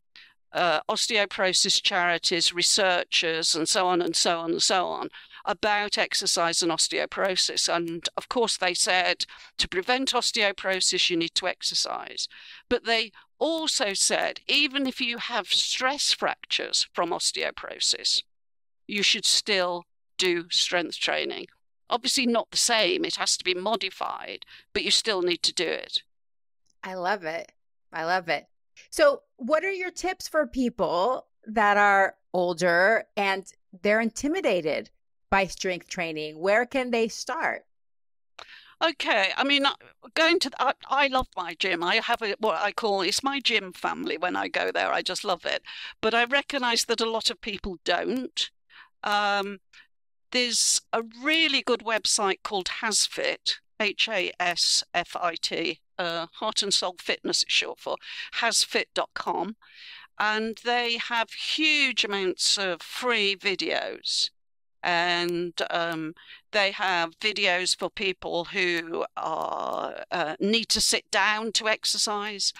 B: uh, osteoporosis charities, researchers, and so on and so on and so on about exercise and osteoporosis. And of course, they said to prevent osteoporosis, you need to exercise. But they also said even if you have stress fractures from osteoporosis, you should still do strength training. Obviously, not the same, it has to be modified, but you still need to do it.
C: I love it. I love it. So, what are your tips for people that are older and they're intimidated by strength training? Where can they start?
B: Okay, I mean, uh, going to I, I love my gym. I have a, what I call it's my gym family. When I go there, I just love it. But I recognise that a lot of people don't. Um, there's a really good website called HasFit, H A S F I T, uh, Heart and Soul Fitness is short for hasfit.com, and they have huge amounts of free videos and um, they have videos for people who are, uh, need to sit down to exercise.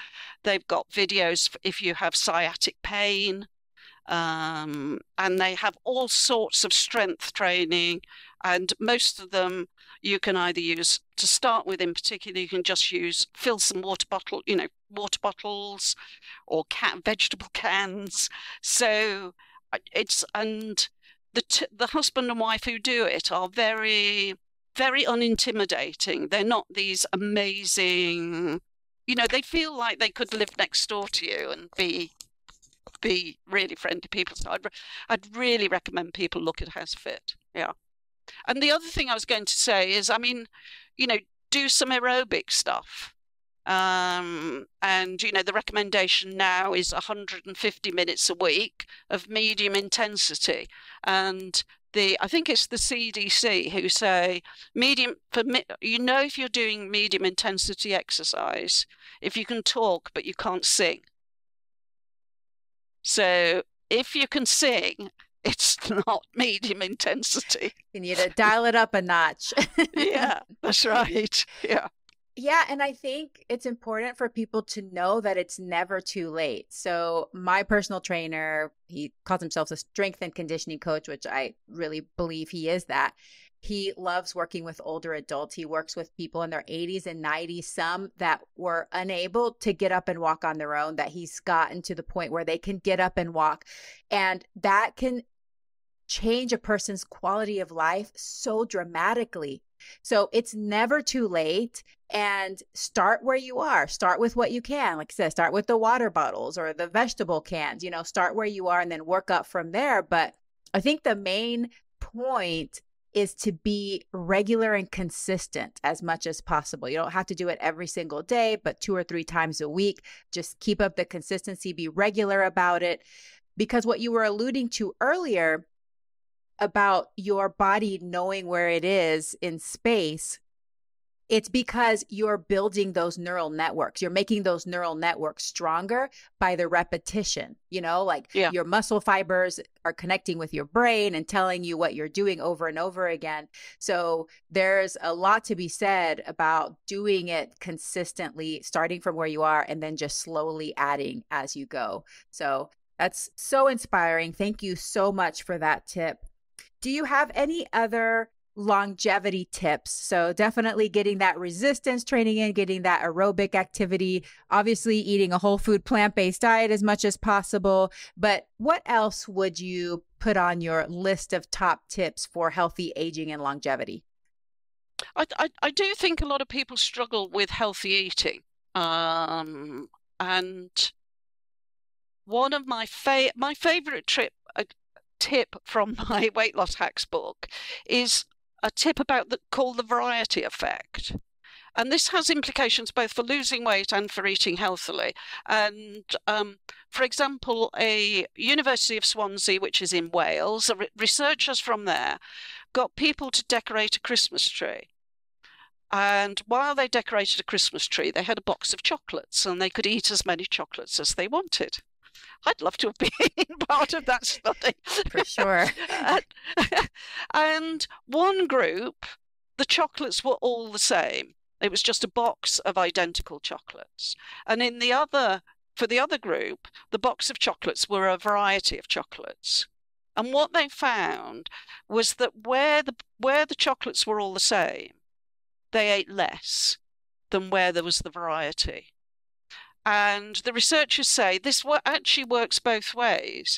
B: They've got videos if you have sciatic pain. Um, and they have all sorts of strength training, and most of them you can either use to start with. In particular, you can just use fill some water bottle, you know, water bottles or vegetable cans. So it's and the t- the husband and wife who do it are very very unintimidating. They're not these amazing, you know, they feel like they could live next door to you and be be really friendly people. So I'd I'd really recommend people look at HasFit. Yeah. And the other thing I was going to say is, I mean, you know, do some aerobic stuff. Um, and you know the recommendation now is 150 minutes a week of medium intensity, and the I think it's the CDC who say medium for you know if you're doing medium intensity exercise if you can talk but you can't sing. So if you can sing, it's not medium intensity.
C: You need to dial it up a notch.
B: yeah, that's right. Yeah.
C: Yeah, and I think it's important for people to know that it's never too late. So, my personal trainer, he calls himself a strength and conditioning coach, which I really believe he is that. He loves working with older adults. He works with people in their 80s and 90s, some that were unable to get up and walk on their own, that he's gotten to the point where they can get up and walk. And that can change a person's quality of life so dramatically. So it's never too late and start where you are. Start with what you can. Like I said, start with the water bottles or the vegetable cans, you know, start where you are and then work up from there. But I think the main point is to be regular and consistent as much as possible. You don't have to do it every single day, but two or three times a week. Just keep up the consistency, be regular about it. Because what you were alluding to earlier about your body knowing where it is in space it's because you're building those neural networks. You're making those neural networks stronger by the repetition. You know, like
B: Yeah.
C: your muscle fibers are connecting with your brain and telling you what you're doing over and over again. So there's a lot to be said about doing it consistently, starting from where you are and then just slowly adding as you go. So that's so inspiring. Thank you so much for that tip. Do you have any other longevity tips? So, definitely getting that resistance training in, getting that aerobic activity, obviously eating a whole food plant based diet as much as possible. But what else would you put on your list of top tips for healthy aging and longevity?
B: I, I, I do think a lot of people struggle with healthy eating. Um, and one of my fa- my favorite trip uh, tip from my weight loss hacks book is a tip about the called the variety effect. And this has implications both for losing weight and for eating healthily. And um, for example, a University of Swansea, which is in Wales, re- researchers from there got people to decorate a Christmas tree. And while they decorated a Christmas tree, they had a box of chocolates and they could eat as many chocolates as they wanted. I'd love to have been part of that study.
C: For sure.
B: and, and one group, the chocolates were all the same. It was just a box of identical chocolates. And in the other, for the other group, the box of chocolates were a variety of chocolates. And what they found was that where the where the chocolates were all the same, they ate less than where there was the variety. And the researchers say this actually works both ways.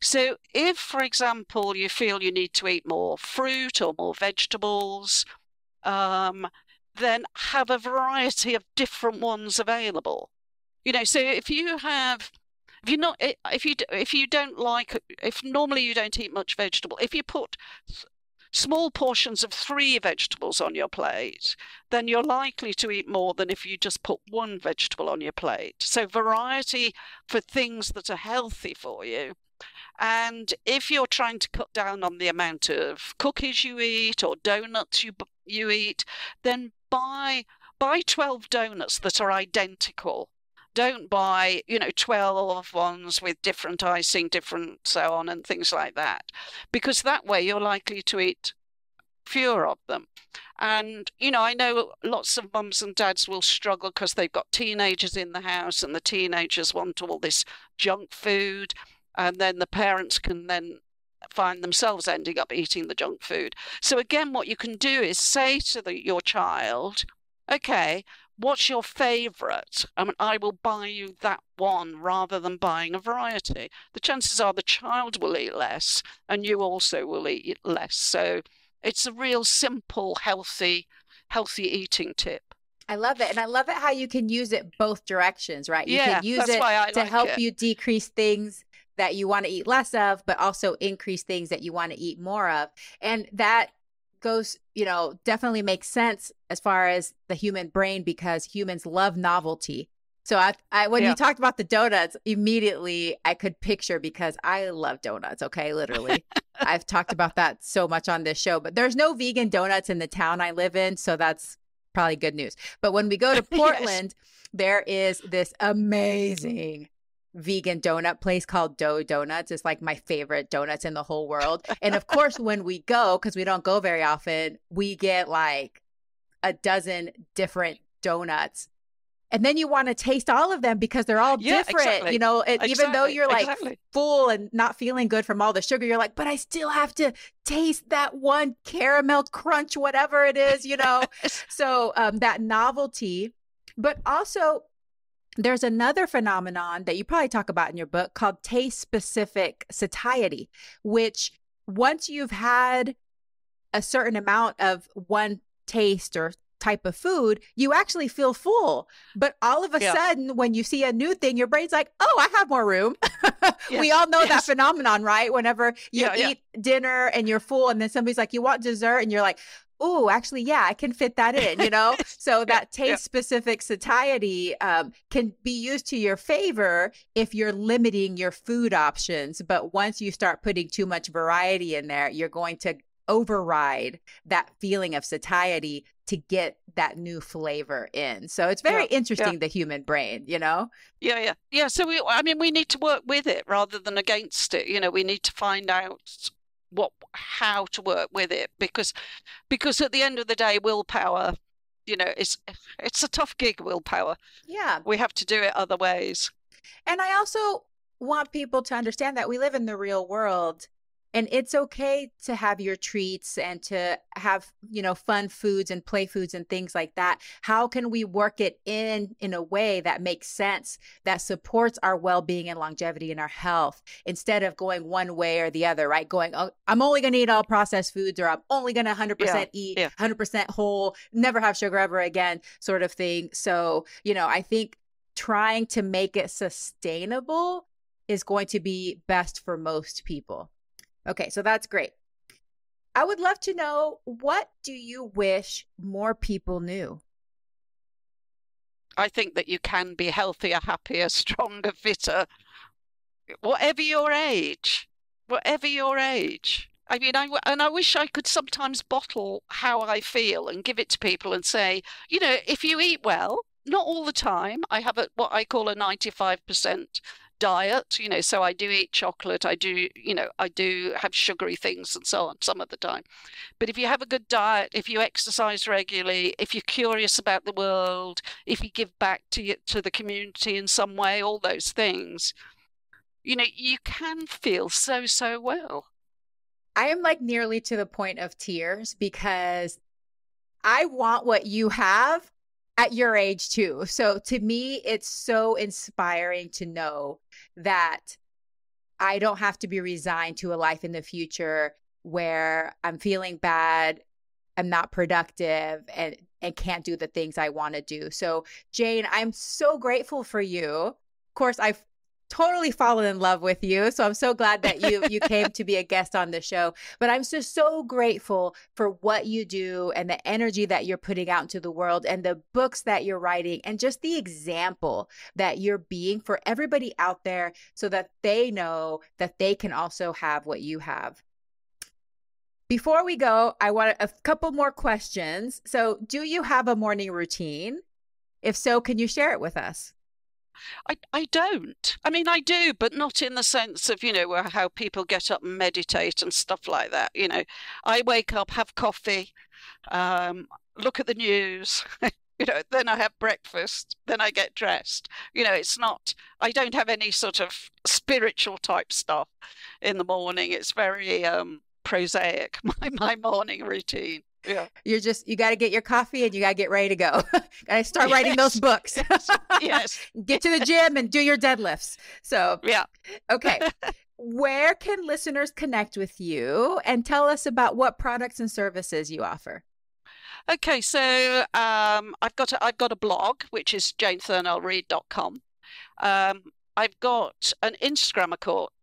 B: So, if, for example, you feel you need to eat more fruit or more vegetables, um, then have a variety of different ones available. You know, so if you have, if you're not, if you if you don't like, if normally you don't eat much vegetable, if you put small portions of three vegetables on your plate, then you're likely to eat more than if you just put one vegetable on your plate. So, variety for things that are healthy for you. And if you're trying to cut down on the amount of cookies you eat or donuts you you eat, then buy buy 12 donuts that are identical don't buy, you know, 12 ones with different icing, different so on, and things like that, because that way you're likely to eat fewer of them. And, you know, I know lots of mums and dads will struggle because they've got teenagers in the house and the teenagers want all this junk food. And then the parents can then find themselves ending up eating the junk food. So, again, what you can do is say to the, your child, okay, what's your favorite? I mean, I will buy you that one rather than buying a variety. The chances are the child will eat less and you also will eat less. So it's a real simple, healthy, healthy eating tip.
C: I love it. And I love it how you can use it both directions, right? You
B: yeah,
C: can use
B: that's
C: it
B: why I
C: to
B: like
C: help
B: it.
C: you decrease things that you want to eat less of, but also increase things that you want to eat more of. And that goes, you know, definitely makes sense as far as the human brain because humans love novelty. So I, I when
B: Yeah.
C: you talked about the donuts, immediately I could picture because I love donuts. Okay, literally, I've talked about that so much on this show. But there's no vegan donuts in the town I live in, so that's probably good news. But when we go to
B: Yes.
C: Portland, there is this amazing vegan donut place called Doe Donuts. It's like my favorite donuts in the whole world. And of course, when we go, because we don't go very often, we get like a dozen different donuts. And then you want to taste all of them because they're all
B: Yeah,
C: different,
B: exactly.
C: you know. And even though you're like
B: exactly.
C: full and not feeling good from all the sugar, you're like, but I still have to taste that one caramel crunch, whatever it is, you know. So um, that novelty, but also there's another phenomenon that you probably talk about in your book called taste specific satiety, which once you've had a certain amount of one taste or type of food, you actually feel full. But all of a
B: Yeah.
C: sudden, when you see a new thing, your brain's like, oh, I have more room. we all know that phenomenon, right? Whenever you
B: Yeah, yeah.
C: eat dinner and you're full, and then somebody's like, you want dessert? And you're like, oh, actually, yeah, I can fit that in, you know? So that
B: yeah.
C: taste specific satiety um, can be used to your favor if you're limiting your food options. But once you start putting too much variety in there, you're going to override that feeling of satiety to get that new flavor in. So it's very
B: Yeah,
C: interesting,
B: yeah.
C: the human brain, you know?
B: Yeah, yeah, yeah. So we, I mean, we need to work with it rather than against it. You know, we need to find out what, how to work with it because, because at the end of the day, willpower, you know, it's it's a tough gig. Willpower.
C: Yeah.
B: We have to do it other ways.
C: And I also want people to understand that we live in the real world and it's okay to have your treats and to have, you know, fun foods and play foods and things like that. How can we work it in in a way that makes sense that supports our well-being and longevity and our health instead of going one way or the other, right? Going, oh, I'm only going to eat all processed foods or I'm only going to 100%
B: Yeah,
C: eat
B: yeah.
C: 100% whole, never have sugar ever again sort of thing. So, you know, I think trying to make it sustainable is going to be best for most people. Okay, so that's great. I would love to know what do you wish more people knew?
B: I think that you can be healthier, happier, stronger, fitter, whatever your age, whatever your age. I mean, I and I wish I could sometimes bottle how I feel and give it to people and say, you know, if you eat well, not all the time. I have a what I call a 95% diet, you know, so I do eat chocolate, I do, you know, I do have sugary things and so on some of the time. But if you have a good diet, if you exercise regularly, if you're curious about the world, if you give back to to the community in some way, all those things, you know, you can feel so so well.
C: I am like nearly to the point of tears because I want what you have at your age too. So to me, it's so inspiring to know that I don't have to be resigned to a life in the future where I'm feeling bad, I'm not productive, and and can't do the things I want to do. So Jane, I'm so grateful for you. Of course, I've totally fallen in love with you. So I'm so glad that you you came to be a guest on the show. But I'm just so grateful for what you do and the energy that you're putting out into the world and the books that you're writing and just the example that you're being for everybody out there so that they know that they can also have what you have. Before we go, I want a couple more questions. So, do you have a morning routine? If so, can you share it with us?
B: I, I don't. I mean, I do, but not in the sense of, you know, how people get up and meditate and stuff like that. You know, I wake up, have coffee, um, look at the news, you know, then I have breakfast, then I get dressed. You know, it's not, I don't have any sort of spiritual type stuff in the morning. It's very um, prosaic, my, my morning routine. Yeah.
C: You're just you got to get your coffee and you got to get ready to go. to start writing those books.
B: Yes.
C: get to the gym and do your deadlifts. So,
B: Yeah.
C: okay. Where can listeners connect with you and tell us about what products and services you offer?
B: Okay, so um, I've got a, I've got a blog which is janethurnellread.com. Um, I've got an Instagram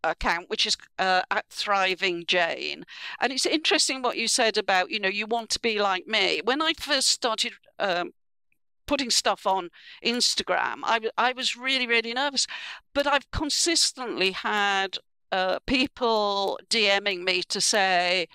B: account, which is uh, at Thriving Jane, and it's interesting what you said about you know you want to be like me. When I first started um, putting stuff on Instagram, I was really really nervous, but I've consistently had uh, people DMing me to say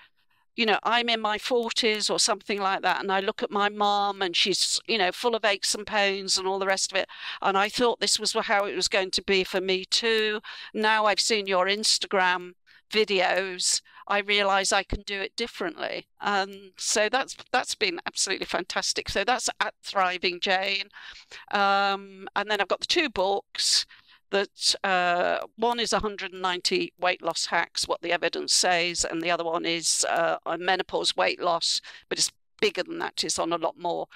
B: you know, I'm in my 40s or something like that, and I look at my mum and she's, you know, full of aches and pains and all the rest of it. And I thought this was how it was going to be for me too. Now I've seen your Instagram videos, I realize I can do it differently. And so that's that's been absolutely fantastic. So that's at Thriving Jane. Um, and then I've got the two books that uh, one is 190 weight loss hacks, what the evidence says, and the other one is uh, menopause weight loss, but it's bigger than that. It's on a lot more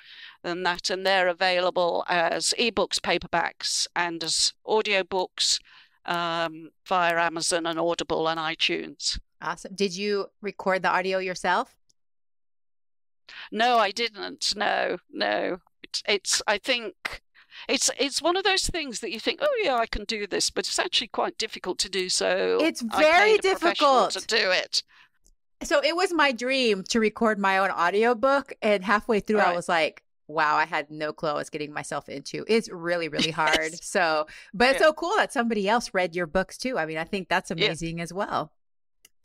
B: than that, and they're available as ebooks, paperbacks, and as audiobooks um, via Amazon and Audible and iTunes.
C: Awesome. Did you record the audio yourself?
B: No, I didn't. No, no. It's, it's I think it's it's one of those things that you think, oh yeah, I can do this, but it's actually quite difficult to do. So
C: It's very
B: paid a professional
C: difficult.
B: to do it.
C: So it was my dream to record my own audiobook and halfway through I was like, wow, I had no clue I was getting myself into. It's really really hard.
B: Yes.
C: So, but it's
B: Yeah.
C: so cool that somebody else read your books too. I mean, I think that's
B: Yeah.
C: amazing as well.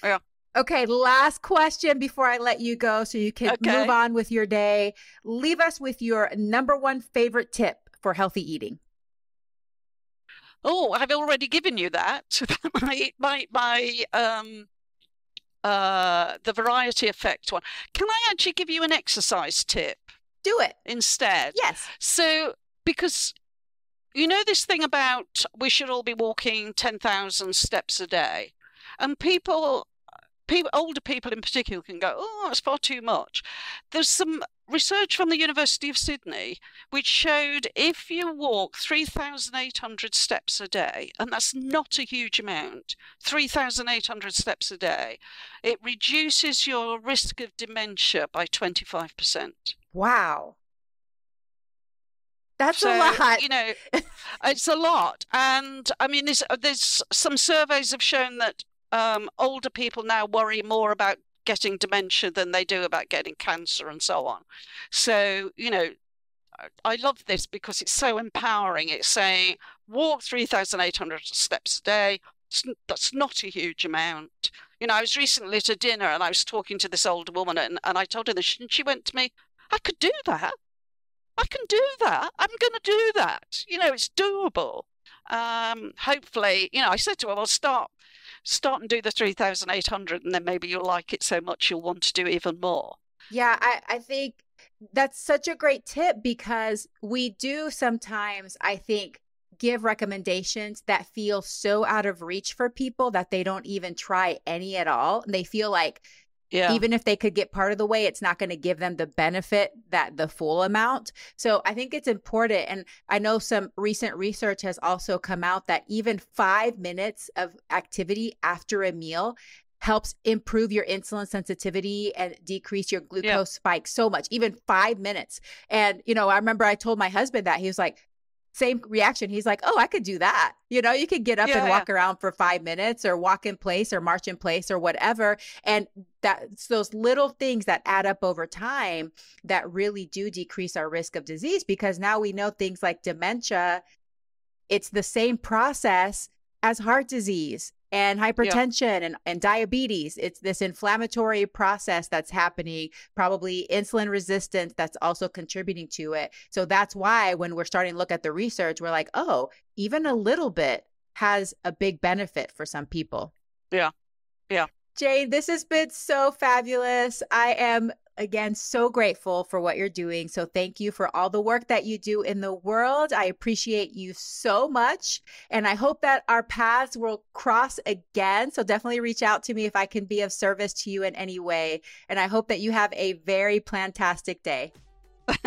B: Yeah.
C: Okay, last question before I let you go so you can
B: Okay.
C: move on with your day. Leave us with your number one favorite tip for healthy eating.
B: Oh, I've already given you that. my my my um uh the variety effect one. Can I actually give you an exercise tip
C: Do it.
B: instead?
C: Yes.
B: So because you know this thing about we should all be walking 10,000 steps a day. And people people older people in particular can go, "Oh, that's far too much." There's some research from the University of Sydney which showed if you walk 3,800 steps a day, and that's not a huge amount, 3,800 steps a day, it reduces your risk of dementia by 25%.
C: Wow. That's
B: so,
C: a lot.
B: You know, it's a lot. And I mean, there's, there's some surveys have shown that um, older people now worry more about getting dementia than they do about getting cancer and so on. So, you know, I- love this because it's so empowering. It's saying walk 3,800 steps a day. That's not a huge amount. You know, I was recently at a dinner and I was talking to this older woman and, and I told her this, and she went to me, I could do that. I can do that. I'm going to do that. You know, it's doable. Um, hopefully, you know, I said to her, well, start, start and do the 3,800 and then maybe you'll like it so much you'll want to do even more.
C: Yeah, I, I think that's such a great tip because we do sometimes, I think, give recommendations that feel so out of reach for people that they don't even try any at all. And they feel like
B: Yeah.
C: even if they could get part of the way, it's not going to give them the benefit that the full amount. So I think it's important. And I know some recent research has also come out that even five minutes of activity after a meal helps improve your insulin sensitivity and decrease your glucose spike so much, even five minutes. And, you know, I remember I told my husband that he was like, same reaction. He's like, "Oh, I could do that." You know, you could get up
B: Yeah,
C: and
B: yeah.
C: walk around for 5 minutes or walk in place or march in place or whatever. And that's those little things that add up over time that really do decrease our risk of disease because now we know things like dementia it's the same process as heart disease and hypertension and, and diabetes. It's this inflammatory process that's happening, probably insulin resistance that's also contributing to it. So that's why when we're starting to look at the research, we're like, oh, even a little bit has a big benefit for some people.
B: Yeah. Yeah.
C: Jane, this has been so fabulous. I am again so grateful for what you're doing. So thank you for all the work that you do in the world. I appreciate you so much. And I hope that our paths will cross again. So definitely reach out to me if I can be of service to you in any way. And I hope that you have a very plantastic day.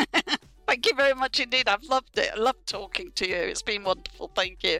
B: Thank you very much indeed. I've loved it. I love talking to you. It's been wonderful. Thank you.